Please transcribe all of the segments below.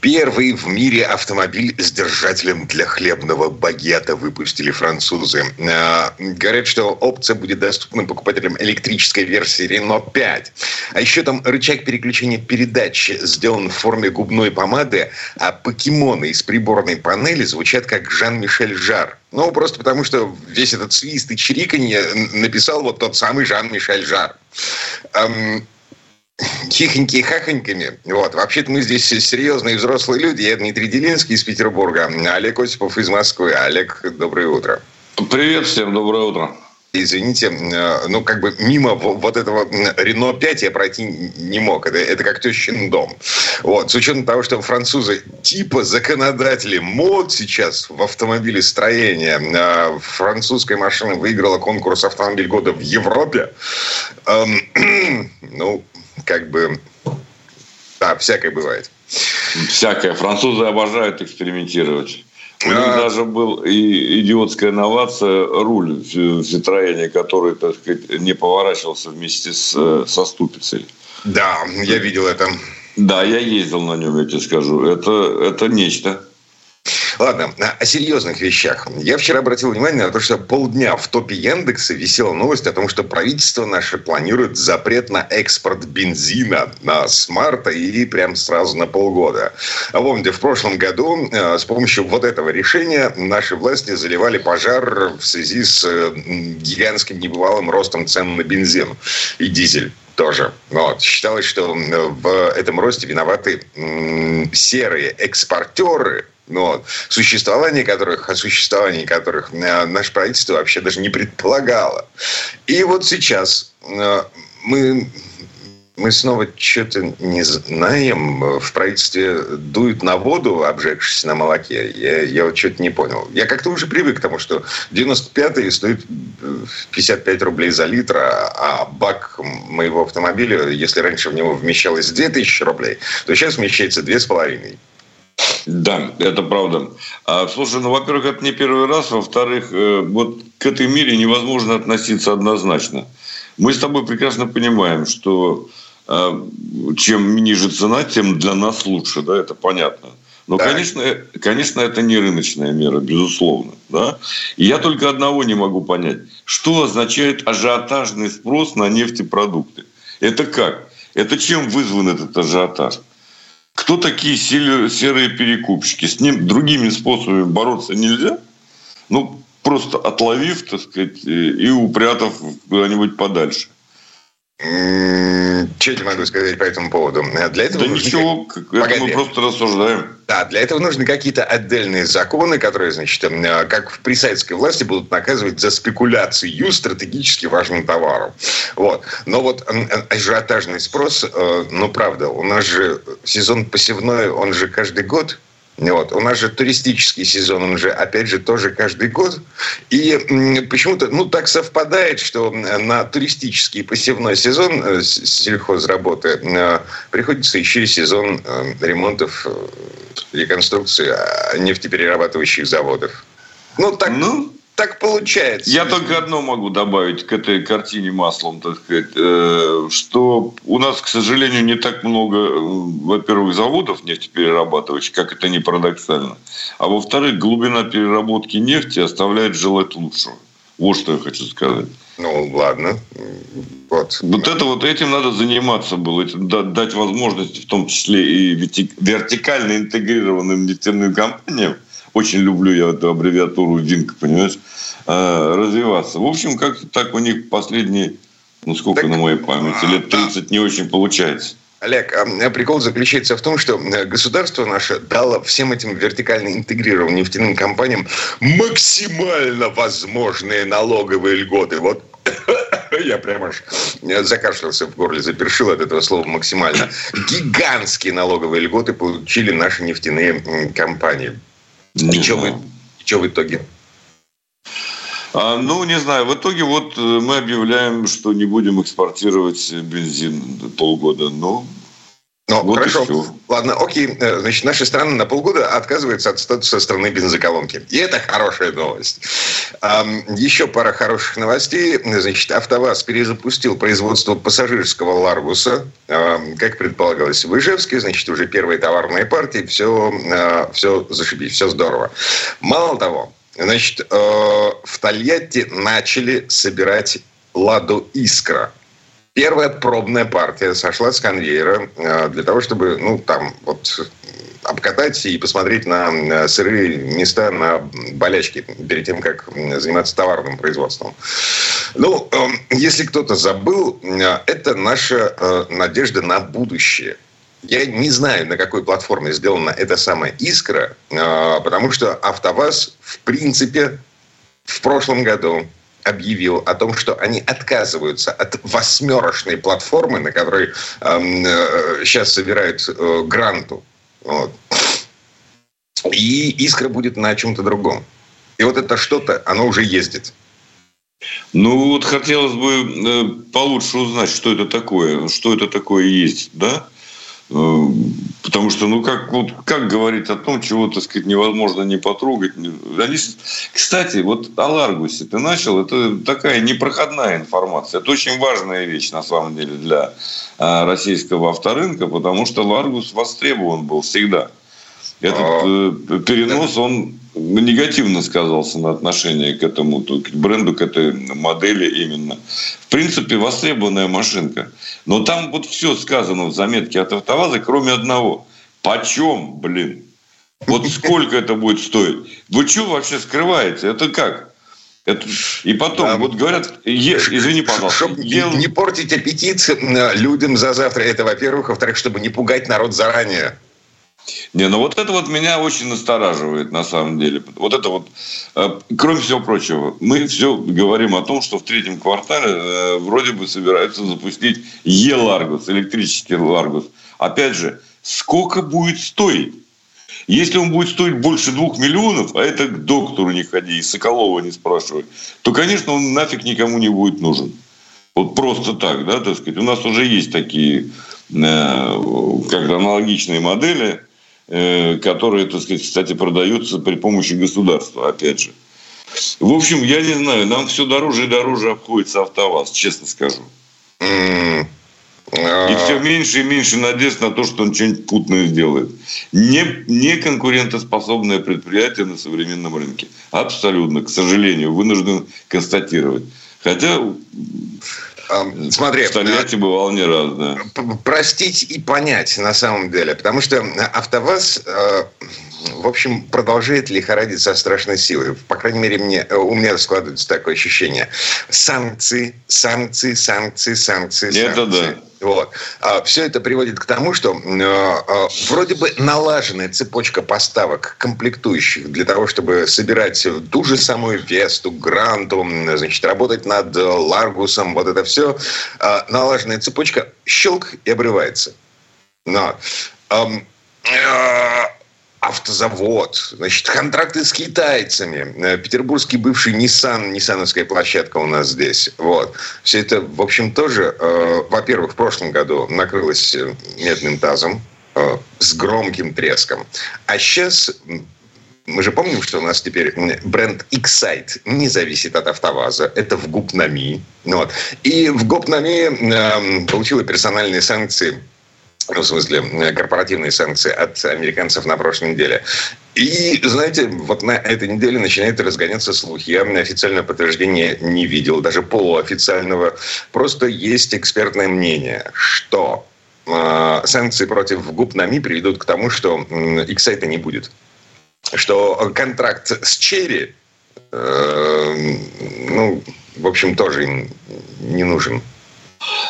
Первый в мире автомобиль с держателем для хлебного багета выпустили французы. А, говорят, что опция будет доступна покупателям электрической версии Renault 5. А еще там рычаг переключения передач сделан в форме губной помады, а покемоны из приборной панели звучат как Жан-Мишель Жар. Ну, просто потому, что весь этот свист и чириканье написал вот тот самый Жан-Мишель Жар хихоньки хахоньками. Вот. Вообще-то мы здесь серьезные взрослые люди. Я Дмитрий Делинский из Петербурга, Олег Осипов из Москвы. Олег, доброе утро. Привет всем, доброе утро. Извините, э, ну, как бы мимо вот этого Рено 5 я пройти не мог. Это, это как тещин дом. Вот. С учетом того, что французы типа законодатели мод сейчас в автомобилестроении. Э, французская машина выиграла конкурс «Автомобиль года» в Европе. Эм, ну, как бы, да, всякое бывает. Всякое. Французы обожают экспериментировать. У них а... даже был и идиотская инновация, руль в Citroёn, который, так сказать, не поворачивался вместе с, со ступицей. Да, я видел это. Да, я ездил на нем, я тебе скажу. Это, это нечто. Ладно, о серьезных вещах. Я вчера обратил внимание на то, что полдня в топе Яндекса висела новость о том, что правительство наше планирует запрет на экспорт бензина на с марта и прям сразу на полгода. А помните, в прошлом году э, с помощью вот этого решения наши власти заливали пожар в связи с э, гигантским небывалым ростом цен на бензин и дизель тоже. Вот. Считалось, что в этом росте виноваты серые экспортеры но существование которых, о существовании которых э, наше правительство вообще даже не предполагало. И вот сейчас э, мы мы снова что-то не знаем. В правительстве дуют на воду, обжегшись на молоке. Я, я вот что-то не понял. Я как-то уже привык к тому, что 95-й стоит 55 рублей за литр, а бак моего автомобиля, если раньше в него вмещалось 2000 рублей, то сейчас вмещается 2,5. Да, это правда. А, слушай, ну, во-первых, это не первый раз. Во-вторых, э, вот к этой мере невозможно относиться однозначно. Мы с тобой прекрасно понимаем, что э, чем ниже цена, тем для нас лучше, да, это понятно. Но, да. конечно, конечно, это не рыночная мера, безусловно. Да? И я только одного не могу понять. Что означает ажиотажный спрос на нефтепродукты? Это как? Это чем вызван этот ажиотаж? Кто такие серые перекупщики? С ним другими способами бороться нельзя? Ну, просто отловив, так сказать, и упрятав куда-нибудь подальше. Что я могу сказать по этому поводу? Для этого да нужны... ничего, это мы просто рассуждаем. Да, для этого нужны какие-то отдельные законы, которые, значит, э, как при советской власти будут наказывать за спекуляцию стратегически важным товаром. Вот. Но вот ажиотажный спрос, э, ну, правда, у нас же сезон посевной, он же каждый год – вот. У нас же туристический сезон, он же, опять же, тоже каждый год. И почему-то, ну, так совпадает, что на туристический посевной сезон э, сельхозработы э, приходится еще и сезон э, ремонтов, реконструкции а, нефтеперерабатывающих заводов. Ну, так, ну, так получается. Я только одно могу добавить к этой картине маслом, так сказать, э, что у нас, к сожалению, не так много, э, во-первых, заводов нефтеперерабатывающих, как это не парадоксально, а во-вторых, глубина переработки нефти оставляет желать лучшего. Вот что я хочу сказать. Ну, ладно. Вот. Вот это вот этим надо заниматься было, дать возможность, в том числе и вертикально интегрированным нефтяным компаниям, очень люблю я эту аббревиатуру ВИНК, понимаешь, а, развиваться. В общем, как-то так у них последние, ну сколько так, на моей памяти, лет 30 не очень получается. Олег, а прикол заключается в том, что э, государство наше дало всем этим вертикально интегрированным нефтяным компаниям максимально возможные налоговые льготы. Вот я прямо аж э, закашлялся в горле, запершил от этого слова максимально. Гигантские налоговые льготы получили наши нефтяные компании. И что, вы, что в итоге? А, ну, не знаю. В итоге вот э, мы объявляем, что не будем экспортировать бензин полгода. Ну, Ну, вот хорошо. Ладно, окей. Э, значит, наша страна на полгода отказывается от статуса страны бензоколонки. И это хорошая новость. Еще пара хороших новостей. Значит, АвтоВАЗ перезапустил производство пассажирского Ларгуса, как предполагалось, в Ижевске. Значит, уже первые товарные партии. Все, э, все зашибись, все здорово. Мало того, значит, э, в Тольятти начали собирать «Ладу Искра». Первая пробная партия сошла с конвейера э, для того, чтобы, ну, там, вот обкатать и посмотреть на сырые места, на болячки перед тем, как заниматься товарным производством. Ну, эм, если кто-то забыл, э, это наша э, надежда на будущее. Я не знаю, на какой платформе сделана эта самая «Искра», потому что «АвтоВАЗ» в принципе в прошлом году объявил о том, что они отказываются от восьмерочной платформы, на которой э, сейчас собирают э, гранту. Вот. И искра будет на чем-то другом. И вот это что-то, оно уже ездит. Ну вот хотелось бы э, получше узнать, что это такое, что это такое есть, да? Э, потому что, ну, как, вот, как говорить о том, чего, так сказать, невозможно не потрогать. Они... Кстати, вот о Ларгусе ты начал, это такая непроходная информация. Это очень важная вещь, на самом деле, для а, российского авторынка, потому что Ларгус востребован был всегда. Этот а, э, перенос, он негативно сказался на отношении к этому к бренду, к этой модели именно. В принципе, востребованная машинка. Но там вот все сказано в заметке от автоваза, кроме одного. Почем, блин? Вот сколько это будет стоить? Вы что вообще скрываете? Это как? Это... И потом, да, вот говорят, е... извини, пожалуйста. Чтобы ел... не портить аппетит э, людям за завтра, это во-первых. Во-вторых, чтобы не пугать народ заранее. Не, ну вот это вот меня очень настораживает на самом деле. Вот это вот, э, кроме всего прочего, мы все говорим о том, что в третьем квартале э, вроде бы собираются запустить e-Largus, электрический Ларгус. Опять же, сколько будет стоить? Если он будет стоить больше двух миллионов, а это к доктору не ходи, и Соколова не спрашивай, то, конечно, он нафиг никому не будет нужен. Вот просто так, да, так сказать. У нас уже есть такие э, как аналогичные модели, которые, так сказать, кстати, продаются при помощи государства, опять же. В общем, я не знаю, нам все дороже и дороже обходится АвтоВАЗ, честно скажу. И все меньше и меньше надежд на то, что он что-нибудь путное сделает. Не, не конкурентоспособное предприятие на современном рынке. Абсолютно, к сожалению, вынужден констатировать. Хотя Смотри, в Тольятти бывал не раз, да. Простить и понять на самом деле, потому что АвтоВАЗ, э, в общем, продолжает лихорадить со страшной силой. По крайней мере, мне, э, у меня складывается такое ощущение. Санкции, санкции, санкции, санкции, санкции. Это да. Вот. А все это приводит к тому, что э, э, вроде бы налаженная цепочка поставок комплектующих для того, чтобы собирать ту же самую Весту, Гранту, значит, работать над Ларгусом, вот это все, э, налаженная цепочка, щелк и обрывается. Но, эм, э, автозавод, значит, контракты с китайцами, э, петербургский бывший Nissan, ниссановская площадка у нас здесь. Вот. Все это, в общем, тоже, э, во-первых, в прошлом году накрылось э, медным тазом э, с громким треском. А сейчас мы же помним, что у нас теперь бренд Excite не зависит от АвтоВАЗа. Это в ГУПНАМИ. Вот. И в ГУПНАМИ э, получила персональные санкции в смысле, э, корпоративные санкции от американцев на прошлой неделе. И, знаете, вот на этой неделе начинают разгоняться слухи. Я официального подтверждения не видел, даже полуофициального. Просто есть экспертное мнение, что э, санкции против губ НАМИ приведут к тому, что э, Иксайта не будет. Что контракт с Черри, э, ну, в общем, тоже им не нужен.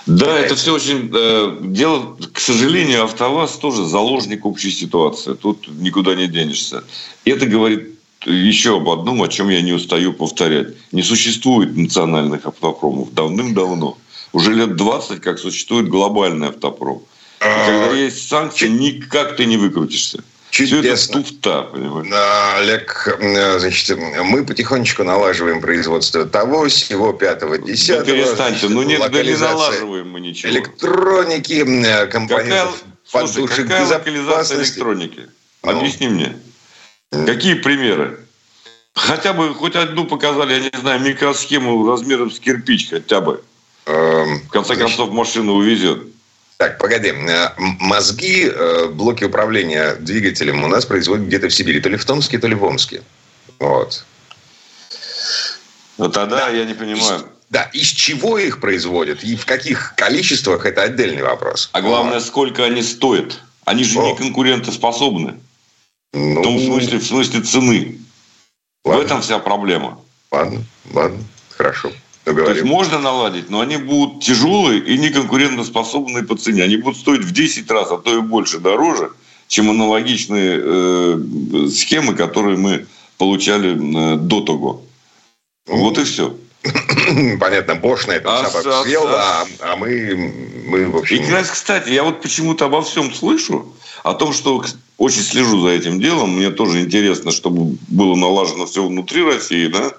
Да, это все очень... Э, дело, к сожалению, АвтоВАЗ тоже заложник общей ситуации. Тут никуда не денешься. Это говорит еще об одном, о чем я не устаю повторять. Не существует национальных автопромов давным-давно. Уже лет 20, как существует глобальный автопром. И когда есть санкции, никак ты не выкрутишься. Чудесно. Все это туфта, понимаешь? Олег, значит, мы потихонечку налаживаем производство того, всего пятого, десятого. Да перестаньте, ну нет, да не налаживаем мы ничего. Электроники, компонентов. Слушай, какая локализация электроники? Ну. Объясни мне. Какие примеры? Хотя бы хоть одну показали, я не знаю, микросхему размером с кирпич хотя бы. Эм, в конце значит, концов, машина увезет. Так, погоди. Э, мозги, э, блоки управления двигателем у нас производят где-то в Сибири. То ли в Томске, то ли в Омске. Вот. Ну тогда да. я не понимаю. Да, из чего их производят и в каких количествах, это отдельный вопрос. А главное, сколько они стоят. Они же О. не конкурентоспособны. Ну... В том смысле, в смысле цены. Ладно. В этом вся проблема. Ладно, ладно, хорошо. Договорим. То есть можно наладить, но они будут тяжелые и неконкурентоспособные по цене. Они будут стоить в 10 раз, а то и больше дороже, чем аналогичные э, схемы, которые мы получали э, до того. Вот и все. Понятно, Бош на этом а, собак съел, а, а мы, мы вообще... И, не... кстати, я вот почему-то обо всем слышу, о том, что очень слежу за этим делом, мне тоже интересно, чтобы было налажено все внутри России, да,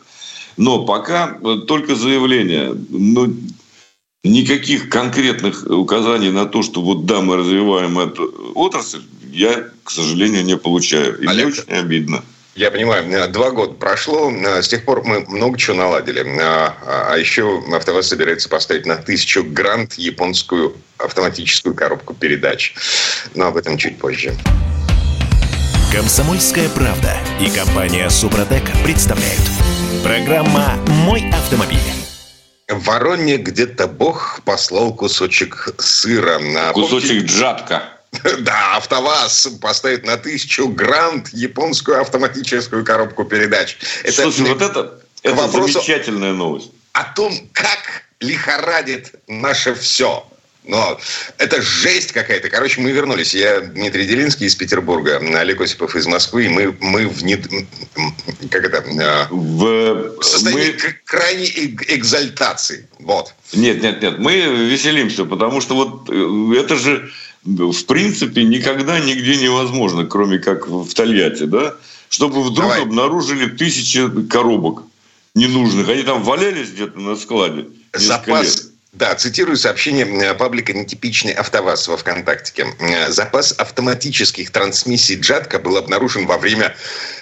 но пока только заявление, но никаких конкретных указаний на то, что вот да, мы развиваем эту отрасль, я, к сожалению, не получаю. И Олег, мне очень обидно. Я понимаю, э, два года прошло, э, с тех пор мы много чего наладили. А, а еще АвтоВАЗ собирается поставить на тысячу грант японскую автоматическую коробку передач. Но об этом чуть позже. Комсомольская правда и компания Супротек представляют. Программа «Мой автомобиль». В Вороне где-то Бог послал кусочек сыра. Кусочек джатка. Да, АвтоВАЗ поставит на тысячу грант японскую автоматическую коробку передач. Это Слушай, вот это, это замечательная новость. О том, как лихорадит наше все. Но это жесть какая-то. Короче, мы вернулись. Я Дмитрий Делинский из Петербурга, Олег Осипов из Москвы. И мы, мы в, не, как это, а, в состоянии мы... крайней экзальтации. Вот. Нет, нет, нет. Мы веселимся, потому что вот э, это же в принципе никогда нигде невозможно, кроме как в Тольятти, да, чтобы вдруг Давай. обнаружили тысячи коробок ненужных. Они там валялись где-то на складе. Запас, лет. Да, цитирую сообщение э, паблика «Нетипичный АвтоВАЗ» во ВКонтакте. Э, Запас автоматических трансмиссий «Джатка» был обнаружен во время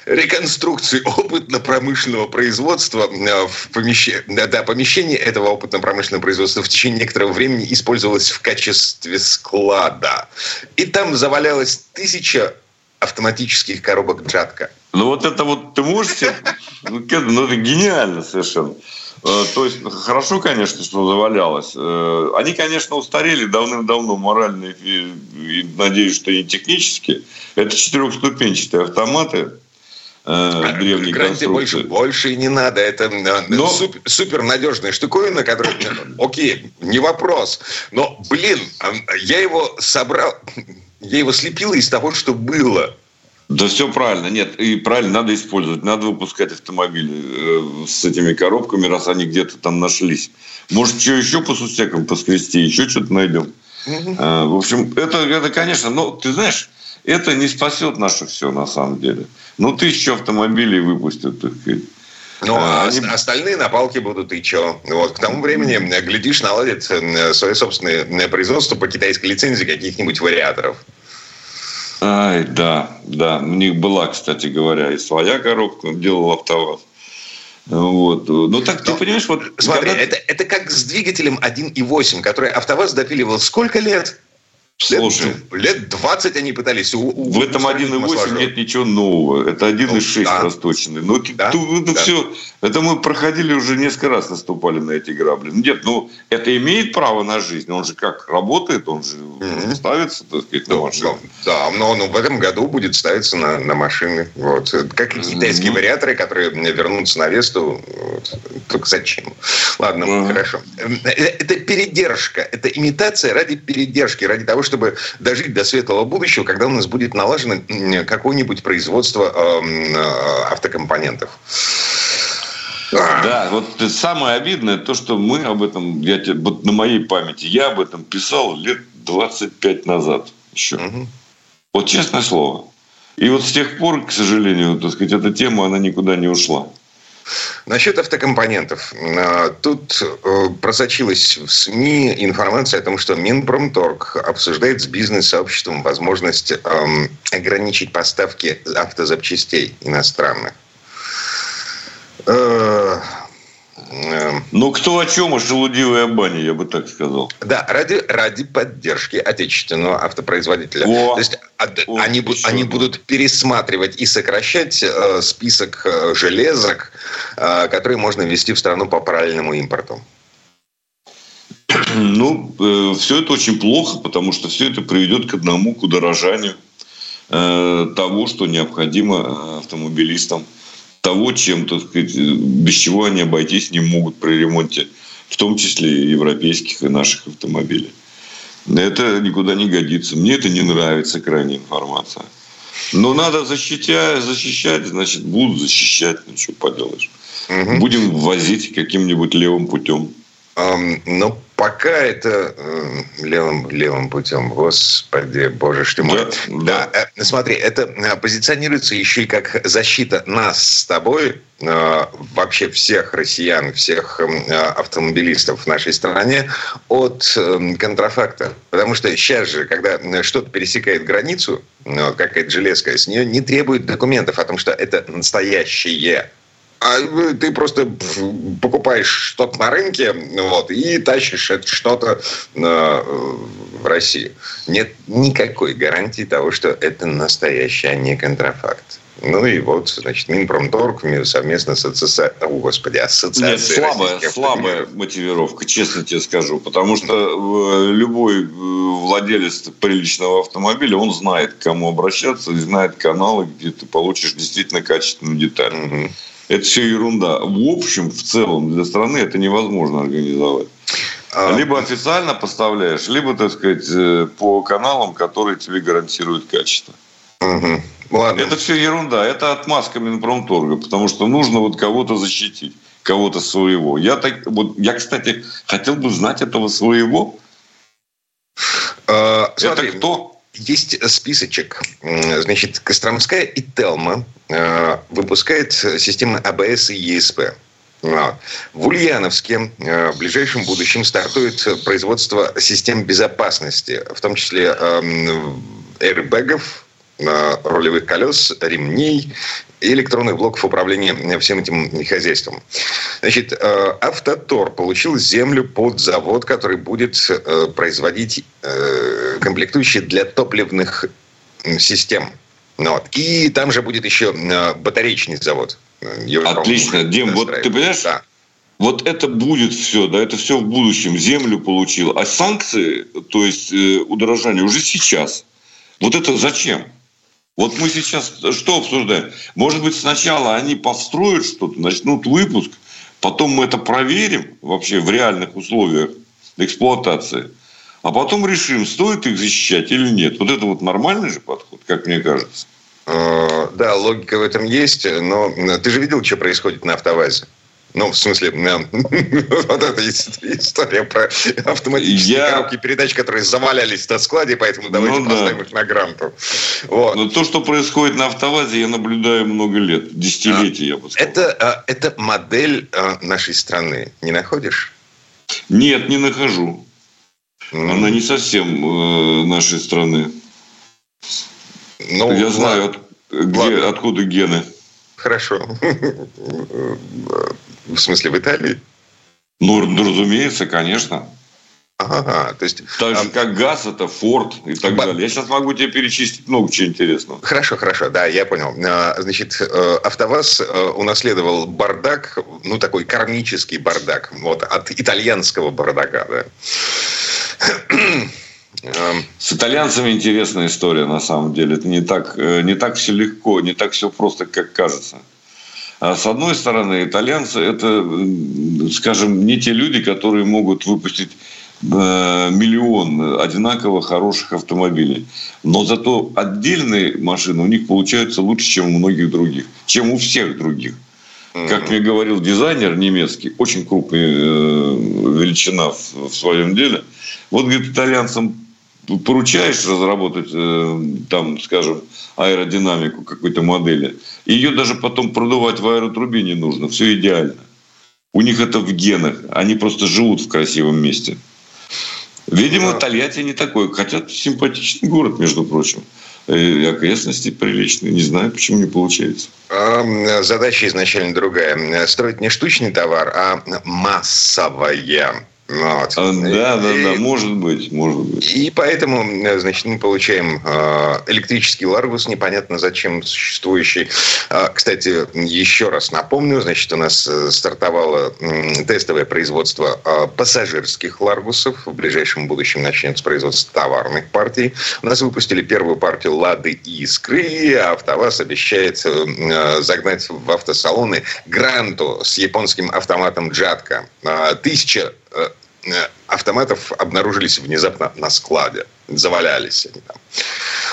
реконструкции опытно-промышленного производства э, в помещении. Да, помещение этого опытно-промышленного производства в течение некоторого времени использовалось в качестве склада. И там завалялось тысяча автоматических коробок «Джатка». Ну вот это вот ты можешь себе... Ну, ну это гениально совершенно. Э, то есть хорошо, конечно, что завалялось. Э, они, конечно, устарели давным-давно морально и, и надеюсь, что и технически. Это четырехступенчатые автоматы э, древней конструкции. Больше, больше и не надо. Это но... супер, супер надежная штуковина, которая... Окей, не вопрос. Но, блин, я его собрал... Я его слепил из того, что было. Да все правильно. Нет, и правильно, надо использовать. Надо выпускать автомобили э, с этими коробками, раз они где-то там нашлись. Может, что еще по сусекам поскрести, еще что-то найдем. Э, в общем, это, это, конечно, но ты знаешь, это не спасет наше все на самом деле. Ну, тысячу автомобилей выпустят, так сказать. Ну, а они... остальные на палке будут и что? Вот, к тому времени, глядишь, наладят свое собственное производство по китайской лицензии каких-нибудь вариаторов. Ай, да, да. У них была, кстати говоря, и своя коробка, делал АвтоВАЗ. Вот. Ну так ты понимаешь, вот. Смотри, когда... это, это как с двигателем 1.8, который АвтоВАЗ допиливал сколько лет? Слушай, лет, лет 20 они пытались. У, у, в этом 1.8 нет ничего нового. Это 1.6 ну, да. расточенный. Но да, это да. все, это мы проходили уже несколько раз, наступали на эти грабли. Ну, нет, ну это имеет право на жизнь. Он же как работает, он же mm-hmm. ставится, так сказать, на ну, машину. Ну, да, но он в этом году будет ставиться на, на машины. Вот. Как и китайские mm-hmm. вариаторы, которые вернутся на Весту. Вот. Только зачем? Ладно, mm-hmm. хорошо. Э, это передержка. Это имитация ради передержки, ради того, чтобы дожить до светлого будущего, когда у нас будет налажено какое-нибудь производство эм, э, автокомпонентов. Да, вот самое обидное то, что мы об этом, я, вот на моей памяти, я об этом писал лет 25 назад еще. Угу. Вот честное слово. И вот с тех пор, к сожалению, так сказать, эта тема, она никуда не ушла. Насчет автокомпонентов. А, тут э, просочилась в СМИ информация о том, что Минпромторг обсуждает с бизнес-сообществом возможность эм, ограничить поставки автозапчастей иностранных. Э, ну, кто о чем, о шелудивой бане, я бы так сказал. Да, ради, ради поддержки отечественного автопроизводителя. О, То есть о, они, они будут пересматривать и сокращать э, список э, железок, э, которые можно ввести в страну по параллельному импорту. Ну, э, все это очень плохо, потому что все это приведет к одному, к удорожанию э, того, что необходимо э, автомобилистам того, чем, так сказать, без чего они обойтись не могут при ремонте, в том числе и европейских, и наших автомобилей. Это никуда не годится. Мне это не нравится, крайняя информация. Но надо защищать, защищать, значит, будут защищать, ну что поделаешь. Угу. Будем возить каким-нибудь левым путем. Но пока это э, левым, левым путем, господи, боже ж ты мой. Да, да. Э, смотри, это э, позиционируется еще и как защита нас с тобой, э, вообще всех россиян, всех э, автомобилистов в нашей стране от э, контрафакта. Потому что сейчас же, когда что-то пересекает границу, э, какая-то железка, с нее не требуют документов о том, что это настоящее а ты просто покупаешь что-то на рынке вот, и тащишь это что-то э, в Россию. Нет никакой гарантии того, что это настоящий, а не контрафакт. Ну и вот, значит, Минпромторг совместно с АСС... О, Господи, ассоциацией... Нет, слабая, слабая мотивировка, честно тебе скажу. Потому что э, любой э, владелец приличного автомобиля, он знает, к кому обращаться, и знает каналы, где ты получишь действительно качественную деталь. Угу. Это все ерунда. В общем, в целом, для страны это невозможно организовать. А... Либо официально поставляешь, либо, так сказать, э, по каналам, которые тебе гарантируют качество. Угу. Ладно. Это все ерунда. Это отмазка Минпромторга, потому что нужно вот кого-то защитить, кого-то своего. Я, так, вот, я, кстати, хотел бы знать этого своего. А, смотри, это кто? Есть списочек. Значит, Костромская и Телма э, выпускает системы АБС и ЕСП. В Ульяновске э, в ближайшем будущем стартует производство систем безопасности, в том числе эм, airbagов, рулевых колес, ремней и электронных блоков управления всем этим хозяйством. Значит, э, Автотор получил землю под завод, который будет э, производить э, комплектующие для топливных систем. Ну вот. И там же будет еще батареечный завод. Отлично, Дим, вот ты понимаешь, да. Вот это будет все, да, это все в будущем. Землю получил. А санкции, то есть э, удорожание уже сейчас. Вот это зачем? Вот мы сейчас что обсуждаем? Может быть, сначала они построят что-то, начнут выпуск, потом мы это проверим вообще в реальных условиях эксплуатации, а потом решим, стоит их защищать или нет. Вот это вот нормальный же подход, как мне кажется. Э, да, логика в этом есть, но ты же видел, что происходит на автовазе? Ну, в смысле, вот эта история про автоматические я... коробки передач, которые завалялись на складе, поэтому давайте ну, поставим да. их на гранту. Вот. Но то, что происходит на автовазе, я наблюдаю много лет, десятилетия, а, я бы сказал. Это, а, это модель а, нашей страны, не находишь? Нет, не нахожу. Mm. Она не совсем э, нашей страны. Ну, я знаю, от, где, откуда гены. Хорошо. В смысле, в Италии? Ну, ну разумеется, конечно. Ага, то есть... Так же, а... как газ, это Форд и так Ба... далее. Я сейчас могу тебе перечислить много чего интересного. Хорошо, хорошо, да, я понял. А, значит, э, АвтоВАЗ э, унаследовал бардак, ну, такой кармический бардак, вот, от итальянского бардака, да. С итальянцами интересная история, на самом деле. Это не так, э, не так все легко, не так все просто, как кажется. А с одной стороны, итальянцы – это, скажем, не те люди, которые могут выпустить э, миллион одинаково хороших автомобилей. Но зато отдельные машины у них получаются лучше, чем у многих других, чем у всех других. Как мне говорил дизайнер немецкий, очень крупная э, величина в, в своем деле. Вот, говорит, итальянцам поручаешь разработать, э, там, скажем, аэродинамику какой-то модели, ее даже потом продувать в аэротрубе не нужно, все идеально. У них это в генах, они просто живут в красивом месте. Видимо, Тольятти не такой, хотя симпатичный город, между прочим. Э, и окрестности приличные. Не знаю, почему не получается. Задача изначально другая. Строить не штучный товар, а массовая вот. А, да, да, и, да, может быть, может быть. И поэтому, значит, мы получаем э, электрический Ларгус, непонятно зачем существующий. Э, кстати, еще раз напомню, значит, у нас э, стартовало тестовое производство пассажирских Ларгусов. В ближайшем будущем начнется производство товарных партий. У нас выпустили первую партию Лады Искры, и АвтоВАЗ обещает загнать в автосалоны Гранту с японским автоматом Джатка. Тысяча Э, автоматов обнаружились внезапно на складе. Завалялись они там.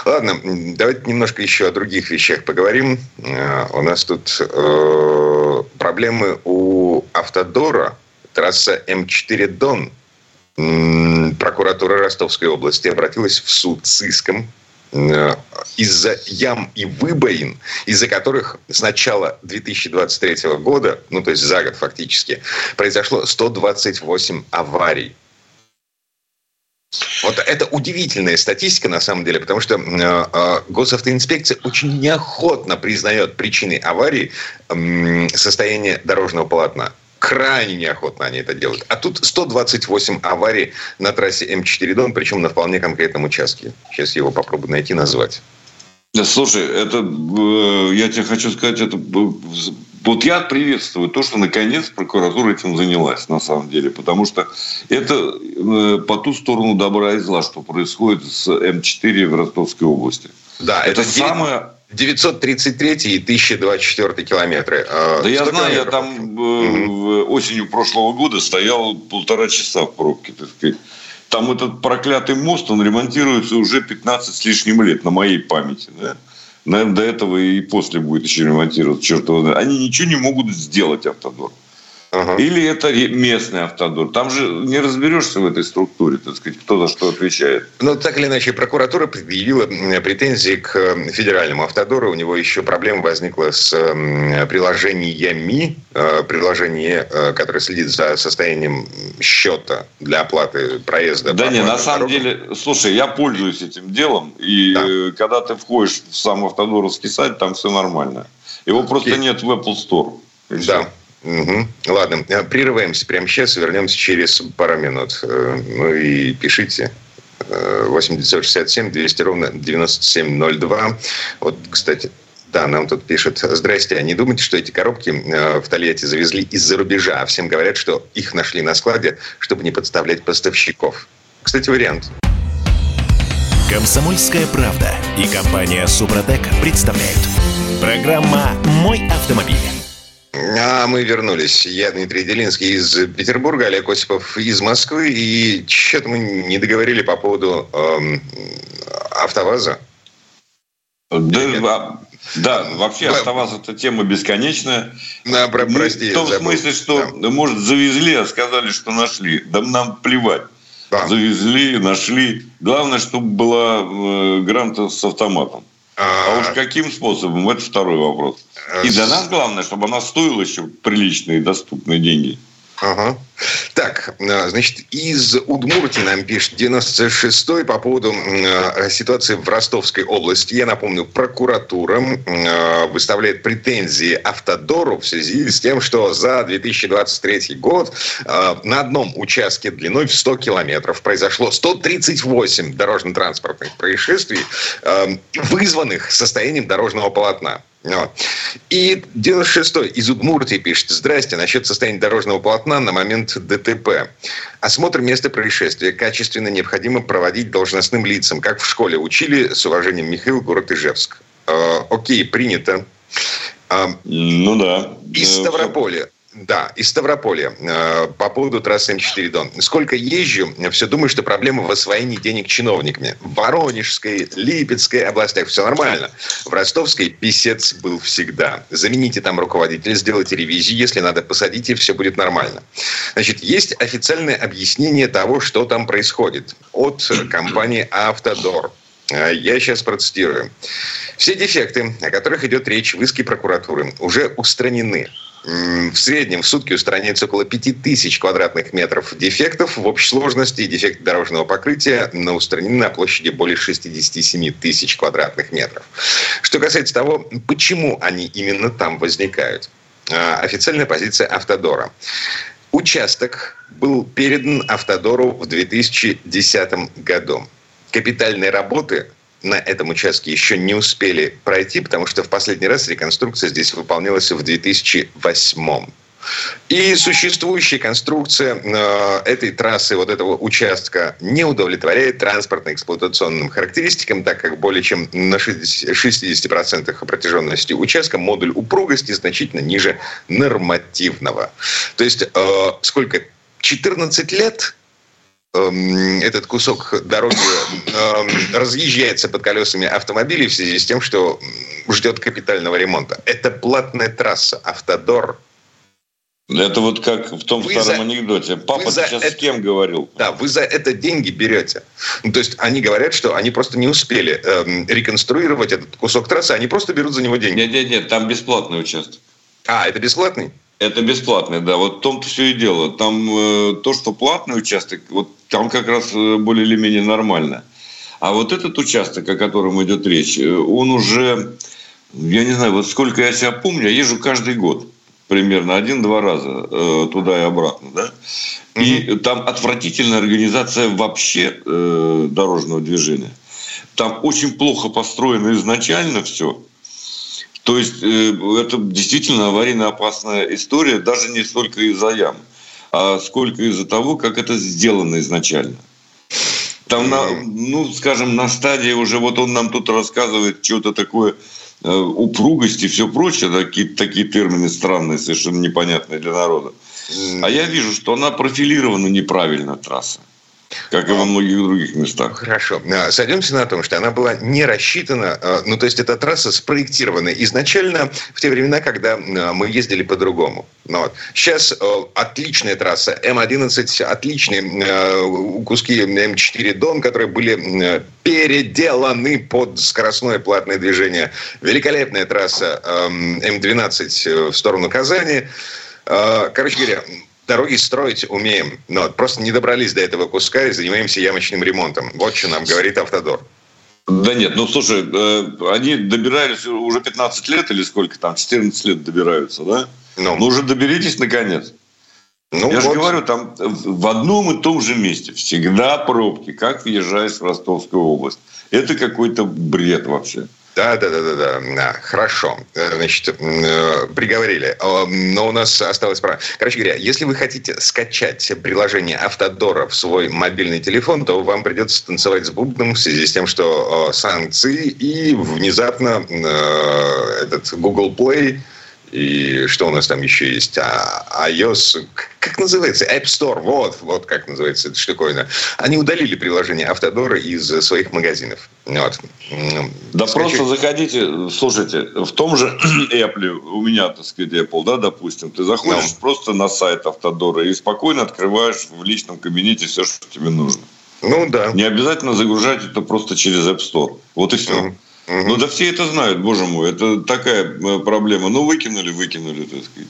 Ладно, давайте немножко еще о других вещах поговорим. Э, у нас тут э, проблемы у Автодора. Трасса М4 Дон. Прокуратура Ростовской области обратилась в суд с иском Э, из-за ям и выбоин, из-за которых с начала 2023 года, ну то есть за год фактически, произошло 128 аварий. Вот это удивительная статистика на самом деле, потому что э, э, госавтоинспекция очень неохотно признает причиной аварии э, состояние дорожного полотна крайне неохотно они это делают. А тут 128 аварий на трассе М4 Дон, причем на вполне конкретном участке. Сейчас его попробую найти, назвать. Слушай, это э, я тебе хочу сказать, это вот я приветствую то, что наконец прокуратура этим занялась, на самом деле, потому что это э, по ту сторону добра и зла, что происходит с М4 в Ростовской области. Да, это, это самое 933 и 1024 километры. А, да я знаю, я там угу. осенью прошлого года стоял полтора часа в пробке, так сказать. Там этот проклятый мост, он ремонтируется уже 15 с лишним лет, на моей памяти. Да? Наверное, до этого и после будет еще ремонтироваться, черт его знает. Они ничего не могут сделать, Автодор. Ага. Или это местный автодор. Там же не разберешься в этой структуре, так сказать, кто за что отвечает. Ну, так или иначе, прокуратура предъявила претензии к федеральному автодору. У него еще проблема возникла с приложениями, э, приложение, э, которое следит за состоянием счета для оплаты проезда. Да не, на самом деле, слушай, я пользуюсь этим делом, и да. когда ты входишь в сам автодоровский сайт, там все нормально. Его просто нет в Apple Store. Да. Все. Угу. Ладно, э, прерываемся прямо сейчас, вернемся через пару минут. Э, ну и пишите. 8967 200 ровно 9702. Вот, кстати, да, нам тут пишет. Здрасте, а не думайте, что эти коробки э, в Тольятти завезли из-за рубежа, всем говорят, что их нашли на складе, чтобы не подставлять поставщиков. Кстати, вариант. Комсомольская правда и компания Супротек представляют. Программа «Мой автомобиль». А мы вернулись. Я Дмитрий Делинский из Петербурга, Олег Осипов из Москвы. И что-то мы не договорили по поводу эм, АвтоВАЗа. Да, да, вообще АвтоВАЗ это тема бесконечная. Да, про, прости, в том забыл. смысле, что, да. может, завезли, а сказали, что нашли. Да нам плевать. Да. Завезли, нашли. Главное, чтобы была э, гранта с автоматом. А, а уж каким способом, это второй вопрос. И для нас главное, чтобы она стоила еще приличные доступные деньги. Ага. Так, э, значит, из Удмуртии нам пишет 96-й по поводу э, ситуации в Ростовской области. Я напомню, прокуратура э, выставляет претензии Автодору в связи с тем, что за 2023 год на одном участке длиной в 100 километров произошло 138 дорожно-транспортных происшествий, вызванных состоянием дорожного полотна. И 96-й из Удмуртии пишет. Здрасте, насчет состояния дорожного полотна на момент ДТП. Осмотр места происшествия качественно необходимо проводить должностным лицам, как в школе учили, с уважением Михаил, город Ижевск. Э, окей, принято. Э, ну да. Из Ставрополя. Да, из Ставрополя. Э, по поводу трассы М4 Дон. Сколько езжу, все думаю, что проблема в освоении денег чиновниками. В Воронежской, Липецкой областях все нормально. В Ростовской писец был всегда. Замените там руководителя, сделайте ревизию. Если надо, посадите, все будет нормально. Значит, есть официальное объяснение того, что там происходит. От компании «Автодор». Э, я сейчас процитирую. Все дефекты, о которых идет речь в иске прокуратуры, уже устранены в среднем в сутки устраняется около 5000 квадратных метров дефектов. В общей сложности дефекты дорожного покрытия на устранены на площади более 67 тысяч квадратных метров. Что касается того, почему они именно там возникают. А, официальная позиция Автодора. Участок был передан Автодору в 2010 году. Капитальные работы на этом участке еще не успели пройти, потому что в последний раз реконструкция здесь выполнялась в 2008 и существующая конструкция э, этой трассы, вот этого участка, не удовлетворяет транспортно-эксплуатационным характеристикам, так как более чем на 60%, 60% протяженности участка модуль упругости значительно ниже нормативного. То есть э, сколько? 14 лет этот кусок дороги эм, разъезжается под колесами автомобилей в связи с тем, что ждет капитального ремонта. Это платная трасса. Автодор это вот как в том вы старом за, анекдоте. Папа сейчас это, с кем говорил? Да, вы за это деньги берете. Ну, то есть они говорят, что они просто не успели эм, реконструировать этот кусок трассы, они просто берут за него деньги. Нет, нет, нет, там бесплатный участок. А, это бесплатный? Это бесплатный, да. Вот в том-то все и дело. Там э, то, что платный участок, вот там как раз э, более или менее нормально. А вот этот участок, о котором идет речь, э, он уже, я не знаю, вот сколько я себя помню, я езжу каждый год примерно один-два раза э, туда и обратно, да. И угу. там отвратительная организация вообще э, дорожного движения. Там очень плохо построено изначально все. То есть э, это действительно аварийно опасная история, даже не столько из-за ям, а сколько из-за того, как это сделано изначально. Там, на, ну, скажем, на стадии уже, вот он нам тут рассказывает что-то такое, э, упругость и все прочее, такие, такие термины странные, совершенно непонятные для народа. А я вижу, что она профилирована неправильно, трасса как и во многих других местах. Хорошо. А, сойдемся на том, что она была не рассчитана, а, ну, то есть эта трасса спроектирована изначально в те времена, когда а, мы ездили по-другому. Ну, вот. Сейчас отличная трасса, М11, отличные куски М4 Дон, которые были переделаны под скоростное платное движение. Великолепная трасса М12 в сторону Казани. Короче говоря, дороги строить умеем, но просто не добрались до этого куска и занимаемся ямочным ремонтом. Вот что нам говорит Автодор. Да нет, ну слушай, э, они добирались уже 15 лет или сколько там, 14 лет добираются, да? Ну, ну уже доберитесь наконец. Ну, Я вот. же говорю, там в одном и том же месте всегда пробки, как въезжаешь в Ростовскую область. Это какой-то бред вообще. Да, да, да, да, да. Хорошо. Значит, э, приговорили. Но у нас осталось право. Короче говоря, если вы хотите скачать приложение Автодора в свой мобильный телефон, то вам придется танцевать с бубном в связи с тем, что санкции и внезапно э, этот Google Play и что у нас там еще есть? А, iOS, как называется? App Store, вот, вот как называется эта штуковина. Они удалили приложение Автодора из своих магазинов. Вот. Да Скачу... просто заходите, слушайте, в том же Apple, у меня, так сказать, Apple, да, допустим, ты заходишь no. просто на сайт Автодора и спокойно открываешь в личном кабинете все, что тебе нужно. Ну да. Не обязательно загружать это просто через App Store. Вот и все. Mm. Ну да все это знают, боже мой, это такая э, проблема. Ну выкинули, выкинули, так сказать.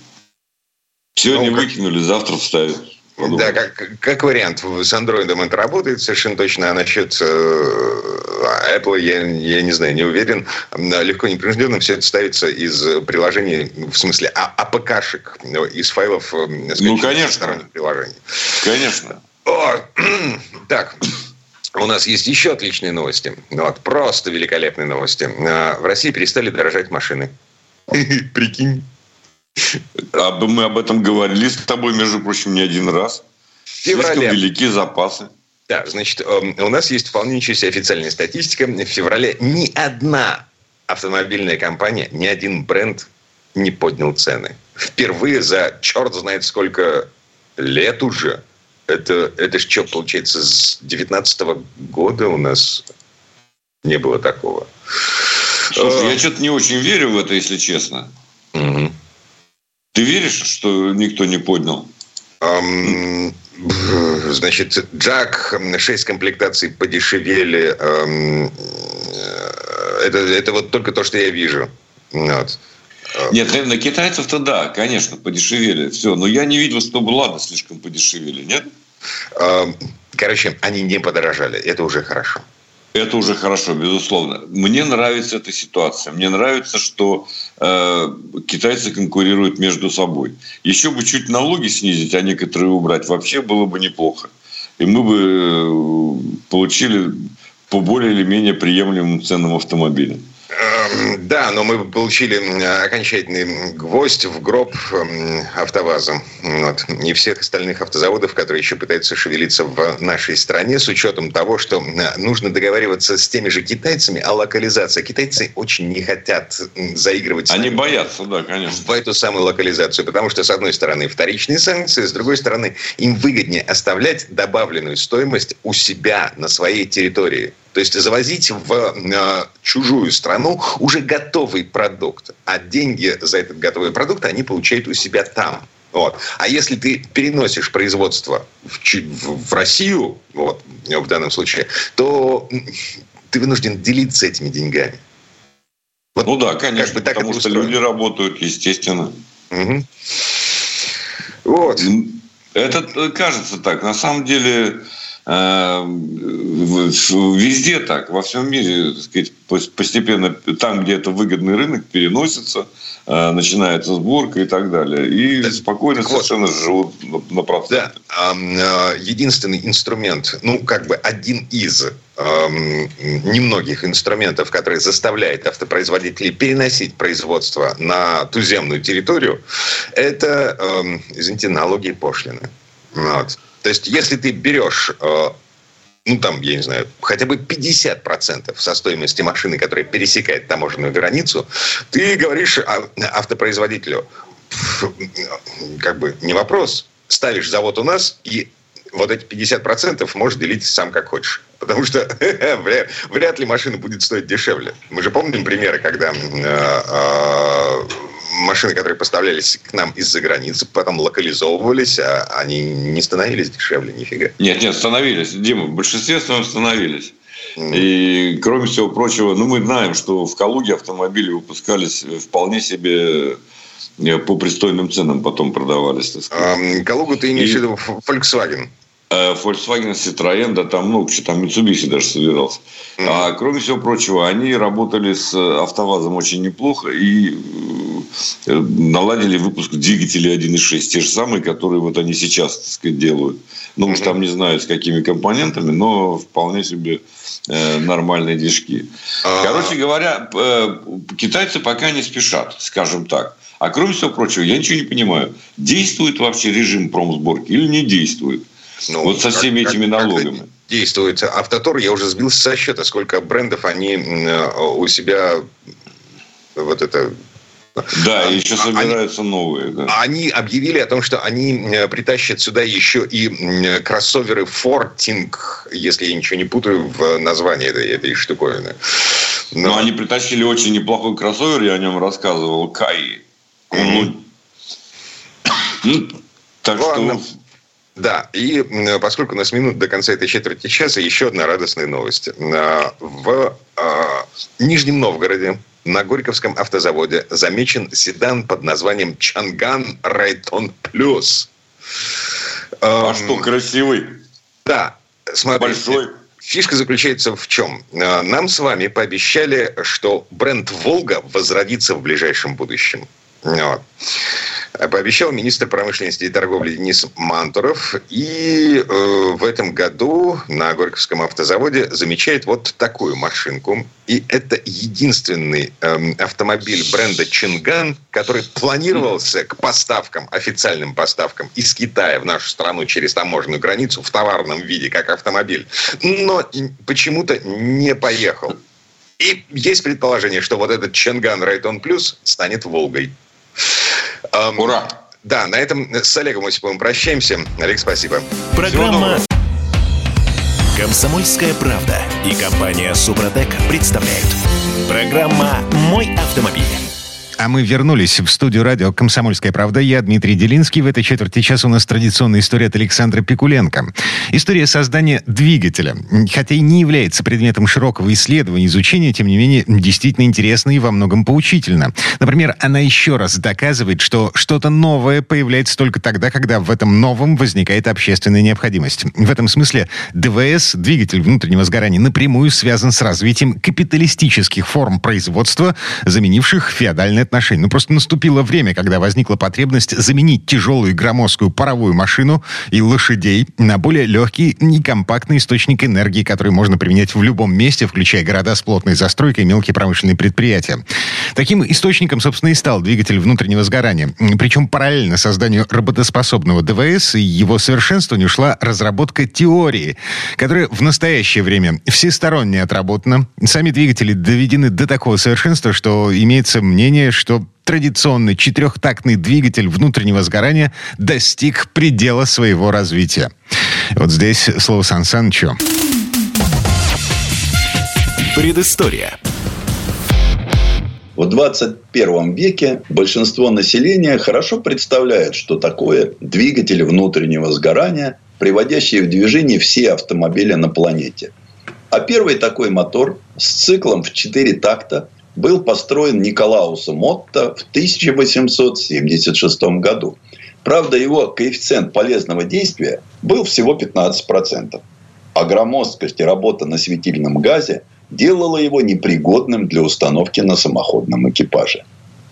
Сегодня ну, как... выкинули, завтра вставят. Подумал. Да, как, как вариант. С андроидом это работает совершенно точно. А насчет э, Apple я, я не знаю, не уверен. Легко непринужденно все это ставится из приложений, в смысле а, АПКшек, из файлов э, ну, конечно. приложений. Конечно. О, так, у нас есть еще отличные новости. Вот, просто великолепные новости. А, в России перестали дорожать машины. Прикинь. А мы об этом говорили с тобой, между прочим, не один раз. Феврале. велики запасы. Да, значит, эм, у нас есть вполне ничего официальная статистика. В феврале ни одна автомобильная компания, ни один бренд не поднял цены. впервые за черт знает сколько лет уже. Это, это что, получается, с 19 -го года у нас не было такого. Слушай, я что-то не очень верю в это, если честно. Угу. Ты веришь, что никто не поднял? Um, значит, Джак, 6 комплектаций подешевели. Um, это, это вот только то, что я вижу. Вот. Нет, на китайцев-то да, конечно, подешевели. Все. Но я не видел, чтобы Лада слишком подешевели, нет? Короче, они не подорожали. Это уже хорошо. Это уже хорошо, безусловно. Мне нравится эта ситуация. Мне нравится, что э, китайцы конкурируют между собой. Еще бы чуть налоги снизить, а некоторые убрать, вообще было бы неплохо. И мы бы э, получили по более или менее приемлемым ценам автомобиля. Да, но мы получили окончательный гвоздь в гроб АвтоВАЗа. Вот. И всех остальных автозаводов, которые еще пытаются шевелиться в нашей стране, с учетом того, что нужно договариваться с теми же китайцами о локализации. Китайцы очень не хотят заигрывать. Они боятся, да, конечно. В эту самую локализацию. Потому что, с одной стороны, вторичные санкции, с другой стороны, им выгоднее оставлять добавленную стоимость у себя на своей территории. То есть завозить в э, чужую страну уже готовый продукт, а деньги за этот готовый продукт они получают у себя там. Вот. А если ты переносишь производство в, в, в Россию, вот, в данном случае, то ты вынужден делиться этими деньгами. Вот, ну да, конечно, как бы так потому что устроено. люди работают, естественно. Угу. Вот. Это э, кажется так. На самом деле везде так, во всем мире, так сказать, постепенно там, где это выгодный рынок, переносится, э, начинается сборка и так далее. И спокойно так совершенно вот, живут на проценте. Да, э, единственный инструмент, ну, как бы один из эм, немногих инструментов, который заставляет автопроизводителей переносить производство на туземную территорию, это, эм, извините, налоги и пошлины. Вот. То есть, если ты берешь э, ну, там, я не знаю, хотя бы 50% со стоимости машины, которая пересекает таможенную границу, ты говоришь автопроизводителю, как бы не вопрос, ставишь завод у нас, и вот эти 50% можешь делить сам как хочешь. Потому что вряд ли машина будет стоить дешевле. Мы же помним примеры, когда э, э, машины, которые поставлялись к нам из-за границы, потом локализовывались, а они не становились дешевле, нифига. Нет, нет, становились. Дима, в большинстве своем становились. И, кроме всего прочего, ну, мы знаем, что в Калуге автомобили выпускались вполне себе э, по пристойным ценам потом продавались. А, Калугу ты имеешь в виду Volkswagen? Э, Volkswagen, Citroën, да там много чего, там Mitsubishi даже собирался. А кроме всего прочего, они работали с АвтоВАЗом очень неплохо и э, наладили выпуск двигателей 1.6, те же самые, которые вот они сейчас, так сказать, делают. Ну, уж там не знаю, с какими компонентами, но вполне себе э, нормальные движки. А. Короче говоря, э, китайцы пока не спешат, скажем так. А кроме всего прочего, я ничего не понимаю, действует вообще режим промсборки или не действует. Ну, вот со всеми как, этими налогами. Как действует Автотор, я уже сбился со счета, сколько брендов они у себя вот это да, а, еще собираются они, новые. Да. Они объявили о том, что они притащат сюда еще и кроссоверы Forting, если я ничего не путаю в названии этой, этой штуковины. Но... Но они притащили очень неплохой кроссовер, я о нем рассказывал, Кай. Mm-hmm. Ну, так Ладно. что да, и поскольку у нас минут до конца этой четверти часа, еще одна радостная новость. А, в а, Нижнем Новгороде на Горьковском автозаводе замечен седан под названием Чанган Райтон Плюс. А что, красивый? Да, смотрите. Большой. Фишка заключается в чем? Нам с вами пообещали, что бренд «Волга» возродится в ближайшем будущем. Вот пообещал министр промышленности и торговли Денис Мантуров. И э, в этом году на Горьковском автозаводе замечает вот такую машинку. И это единственный э, автомобиль бренда Чинган, который планировался к поставкам, официальным поставкам из Китая в нашу страну через таможенную границу в товарном виде, как автомобиль. Но почему-то не поехал. И есть предположение, что вот этот Ченган Райтон Плюс станет Волгой. Ура! Да, на этом с Олегом Осиповым прощаемся. Олег, спасибо. Программа «Комсомольская правда» и компания «Супротек» представляют. Программа «Мой автомобиль». А мы вернулись в студию радио «Комсомольская правда». Я Дмитрий Делинский. В этой четверти часа у нас традиционная история от Александра Пикуленко. История создания двигателя. Хотя и не является предметом широкого исследования, изучения, тем не менее, действительно интересна и во многом поучительна. Например, она еще раз доказывает, что что-то новое появляется только тогда, когда в этом новом возникает общественная необходимость. В этом смысле ДВС, двигатель внутреннего сгорания, напрямую связан с развитием капиталистических форм производства, заменивших феодальное отношений. Ну, просто наступило время, когда возникла потребность заменить тяжелую громоздкую паровую машину и лошадей на более легкий и компактный источник энергии, который можно применять в любом месте, включая города с плотной застройкой и мелкие промышленные предприятия. Таким источником, собственно, и стал двигатель внутреннего сгорания. Причем параллельно созданию работоспособного ДВС и его совершенствованию шла разработка теории, которая в настоящее время всесторонне отработана. Сами двигатели доведены до такого совершенства, что имеется мнение, что традиционный четырехтактный двигатель внутреннего сгорания достиг предела своего развития. Вот здесь слово Сан Санычу. Предыстория. В 21 веке большинство населения хорошо представляет, что такое двигатель внутреннего сгорания, приводящий в движение все автомобили на планете. А первый такой мотор с циклом в 4 такта был построен Николаусом Отто в 1876 году. Правда, его коэффициент полезного действия был всего 15%. А громоздкость и работа на светильном газе делала его непригодным для установки на самоходном экипаже.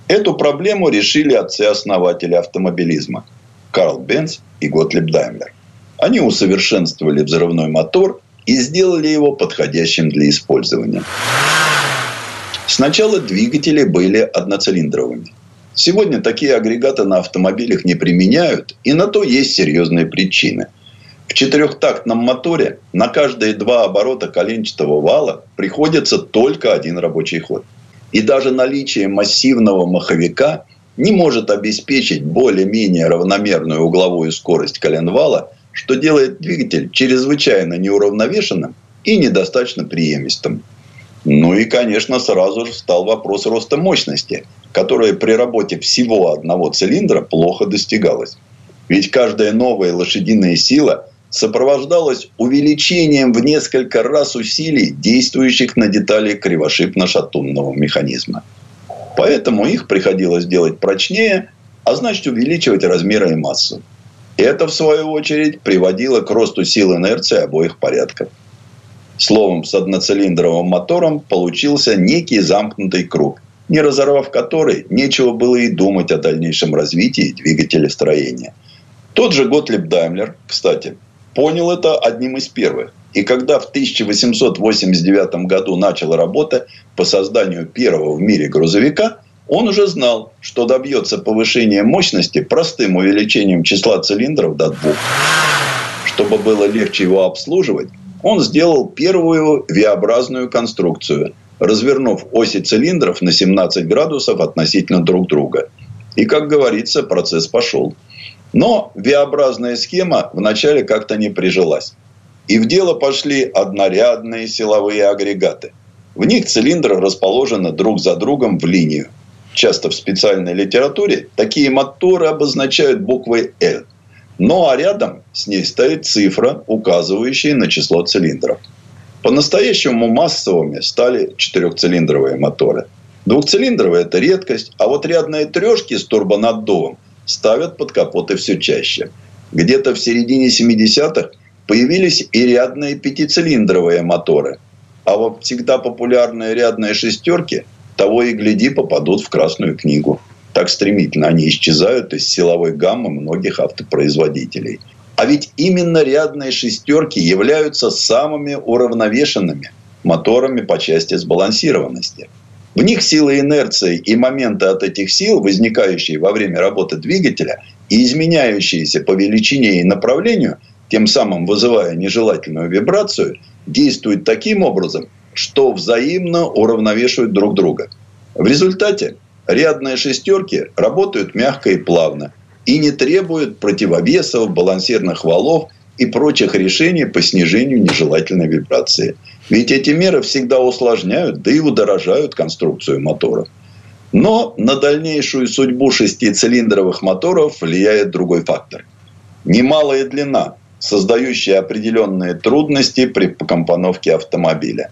Эту проблему решили отцы-основатели автомобилизма – Карл Бенц и Готлиб Даймлер. Они усовершенствовали взрывной мотор и сделали его подходящим для использования. Сначала двигатели были одноцилиндровыми. Сегодня такие агрегаты на автомобилях не применяют, и на то есть серьезные причины. В четырехтактном моторе на каждые два оборота коленчатого вала приходится только один рабочий ход. И даже наличие массивного маховика не может обеспечить более-менее равномерную угловую скорость коленвала, что делает двигатель чрезвычайно неуравновешенным и недостаточно приемистым. Ну и, конечно, сразу же встал вопрос роста мощности, которая при работе всего одного цилиндра плохо достигалась. Ведь каждая новая лошадиная сила сопровождалась увеличением в несколько раз усилий, действующих на детали кривошипно-шатунного механизма. Поэтому их приходилось делать прочнее, а значит увеличивать размеры и массу. Это, в свою очередь, приводило к росту сил инерции обоих порядков. Словом, с одноцилиндровым мотором получился некий замкнутый круг, не разорвав который, нечего было и думать о дальнейшем развитии двигателя строения. Тот же Готлиб Даймлер, кстати, понял это одним из первых. И когда в 1889 году начала работа по созданию первого в мире грузовика, он уже знал, что добьется повышения мощности простым увеличением числа цилиндров до двух. Чтобы было легче его обслуживать, он сделал первую V-образную конструкцию, развернув оси цилиндров на 17 градусов относительно друг друга. И, как говорится, процесс пошел. Но V-образная схема вначале как-то не прижилась. И в дело пошли однорядные силовые агрегаты. В них цилиндры расположены друг за другом в линию. Часто в специальной литературе такие моторы обозначают буквой L. Ну а рядом с ней стоит цифра, указывающая на число цилиндров. По-настоящему массовыми стали четырехцилиндровые моторы. Двухцилиндровые – это редкость, а вот рядные трешки с турбонаддувом ставят под капоты все чаще. Где-то в середине 70-х появились и рядные пятицилиндровые моторы. А вот всегда популярные рядные шестерки того и гляди попадут в Красную книгу. Так стремительно они исчезают из силовой гаммы многих автопроизводителей. А ведь именно рядные шестерки являются самыми уравновешенными моторами по части сбалансированности. В них сила инерции и моменты от этих сил, возникающие во время работы двигателя и изменяющиеся по величине и направлению, тем самым вызывая нежелательную вибрацию, действуют таким образом, что взаимно уравновешивают друг друга. В результате рядные шестерки работают мягко и плавно и не требуют противовесов, балансирных валов и прочих решений по снижению нежелательной вибрации. Ведь эти меры всегда усложняют, да и удорожают конструкцию моторов. Но на дальнейшую судьбу шестицилиндровых моторов влияет другой фактор. Немалая длина, создающая определенные трудности при компоновке автомобиля.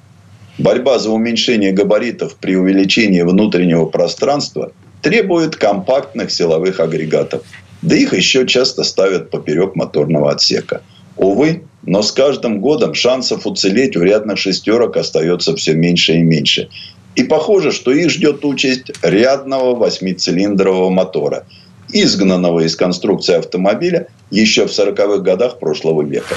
Борьба за уменьшение габаритов при увеличении внутреннего пространства требует компактных силовых агрегатов. Да их еще часто ставят поперек моторного отсека. Увы, но с каждым годом шансов уцелеть у рядных шестерок остается все меньше и меньше. И похоже, что их ждет участь рядного восьмицилиндрового мотора, изгнанного из конструкции автомобиля еще в 40-х годах прошлого века.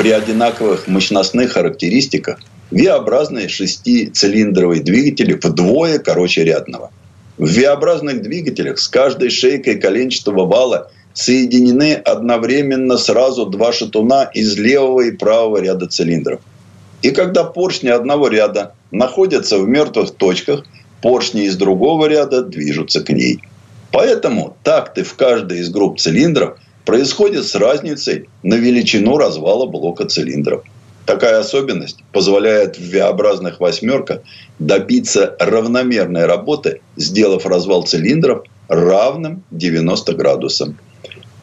При одинаковых мощностных характеристиках V-образные шестицилиндровые двигатели вдвое короче рядного. В V-образных двигателях с каждой шейкой коленчатого вала соединены одновременно сразу два шатуна из левого и правого ряда цилиндров. И когда поршни одного ряда находятся в мертвых точках, поршни из другого ряда движутся к ней. Поэтому такты в каждой из групп цилиндров происходят с разницей на величину развала блока цилиндров. Такая особенность позволяет в V-образных восьмерках добиться равномерной работы, сделав развал цилиндров равным 90 градусам.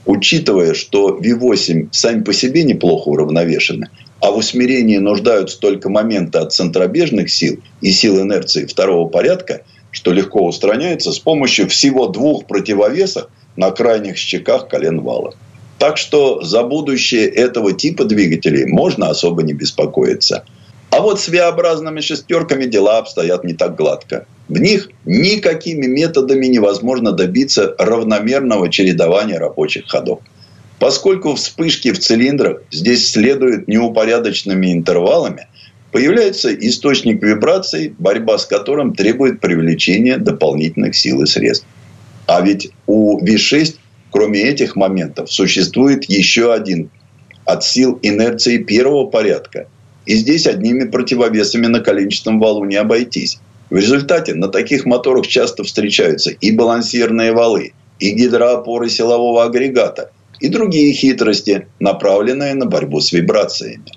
Учитывая, что V8 сами по себе неплохо уравновешены, а в усмирении нуждаются только моменты от центробежных сил и сил инерции второго порядка, что легко устраняется с помощью всего двух противовесов на крайних щеках колен вала. Так что за будущее этого типа двигателей можно особо не беспокоиться. А вот с V-образными шестерками дела обстоят не так гладко. В них никакими методами невозможно добиться равномерного чередования рабочих ходов. Поскольку вспышки в цилиндрах здесь следуют неупорядоченными интервалами, появляется источник вибраций, борьба с которым требует привлечения дополнительных сил и средств. А ведь у V6 Кроме этих моментов, существует еще один от сил инерции первого порядка. И здесь одними противовесами на коленчатом валу не обойтись. В результате на таких моторах часто встречаются и балансирные валы, и гидроопоры силового агрегата, и другие хитрости, направленные на борьбу с вибрациями.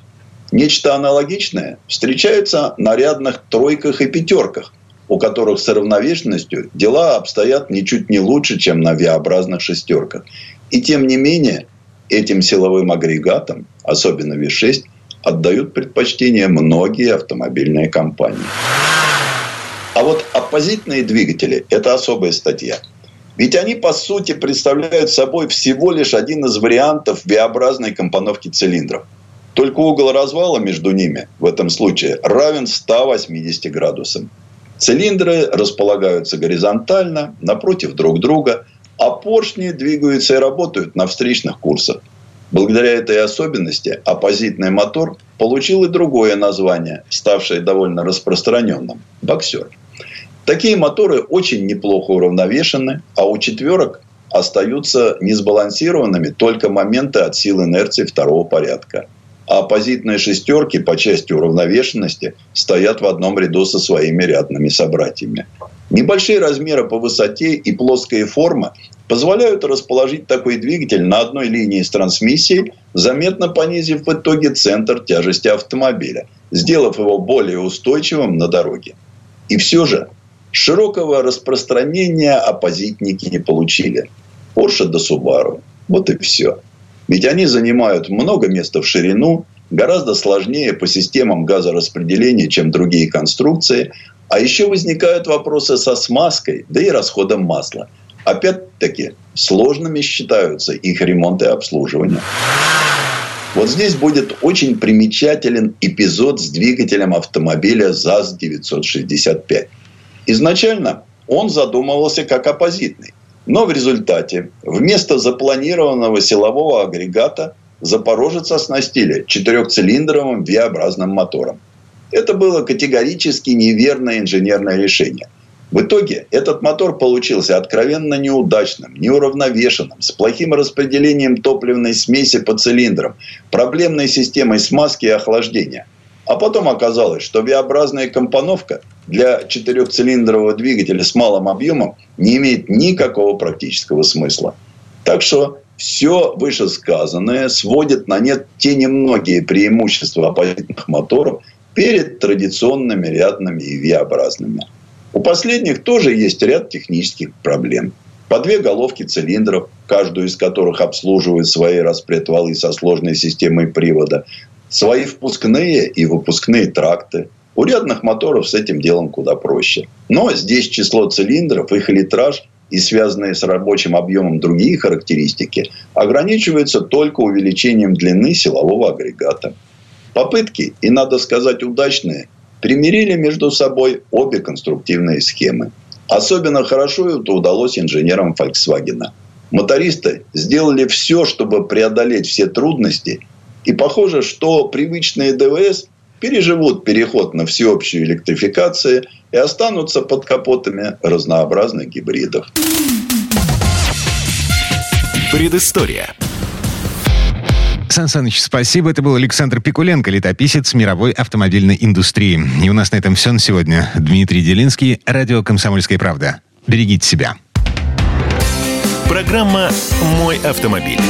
Нечто аналогичное встречается на рядных тройках и пятерках, у которых с равновешенностью дела обстоят ничуть не лучше, чем на V-образных шестерках. И тем не менее, этим силовым агрегатам, особенно V6, отдают предпочтение многие автомобильные компании. А вот оппозитные двигатели – это особая статья. Ведь они, по сути, представляют собой всего лишь один из вариантов V-образной компоновки цилиндров. Только угол развала между ними в этом случае равен 180 градусам. Цилиндры располагаются горизонтально, напротив друг друга, а поршни двигаются и работают на встречных курсах. Благодаря этой особенности оппозитный мотор получил и другое название, ставшее довольно распространенным – боксер. Такие моторы очень неплохо уравновешены, а у четверок остаются несбалансированными только моменты от сил инерции второго порядка – а оппозитные шестерки по части уравновешенности стоят в одном ряду со своими рядными собратьями. Небольшие размеры по высоте и плоская форма позволяют расположить такой двигатель на одной линии с трансмиссией, заметно понизив в итоге центр тяжести автомобиля, сделав его более устойчивым на дороге. И все же широкого распространения оппозитники не получили. Porsche до Subaru. Вот и все. Ведь они занимают много места в ширину, гораздо сложнее по системам газораспределения, чем другие конструкции. А еще возникают вопросы со смазкой, да и расходом масла. Опять-таки, сложными считаются их ремонт и обслуживание. Вот здесь будет очень примечателен эпизод с двигателем автомобиля ЗАЗ-965. Изначально он задумывался как оппозитный. Но в результате вместо запланированного силового агрегата Запорожец оснастили четырехцилиндровым V-образным мотором. Это было категорически неверное инженерное решение. В итоге этот мотор получился откровенно неудачным, неуравновешенным, с плохим распределением топливной смеси по цилиндрам, проблемной системой смазки и охлаждения. А потом оказалось, что V-образная компоновка для четырехцилиндрового двигателя с малым объемом не имеет никакого практического смысла. Так что все вышесказанное сводит на нет те немногие преимущества оппозитных моторов перед традиционными рядными и V-образными. У последних тоже есть ряд технических проблем. По две головки цилиндров, каждую из которых обслуживают свои распредвалы со сложной системой привода, свои впускные и выпускные тракты. У рядных моторов с этим делом куда проще. Но здесь число цилиндров, их литраж и связанные с рабочим объемом другие характеристики ограничиваются только увеличением длины силового агрегата. Попытки, и надо сказать удачные, примирили между собой обе конструктивные схемы. Особенно хорошо это удалось инженерам Volkswagen. Мотористы сделали все, чтобы преодолеть все трудности. И похоже, что привычные ДВС переживут переход на всеобщую электрификацию и останутся под капотами разнообразных гибридов. Предыстория. Сан Саныч, спасибо. Это был Александр Пикуленко, летописец мировой автомобильной индустрии. И у нас на этом все на сегодня. Дмитрий Делинский, радио «Комсомольская правда». Берегите себя. Программа «Мой автомобиль».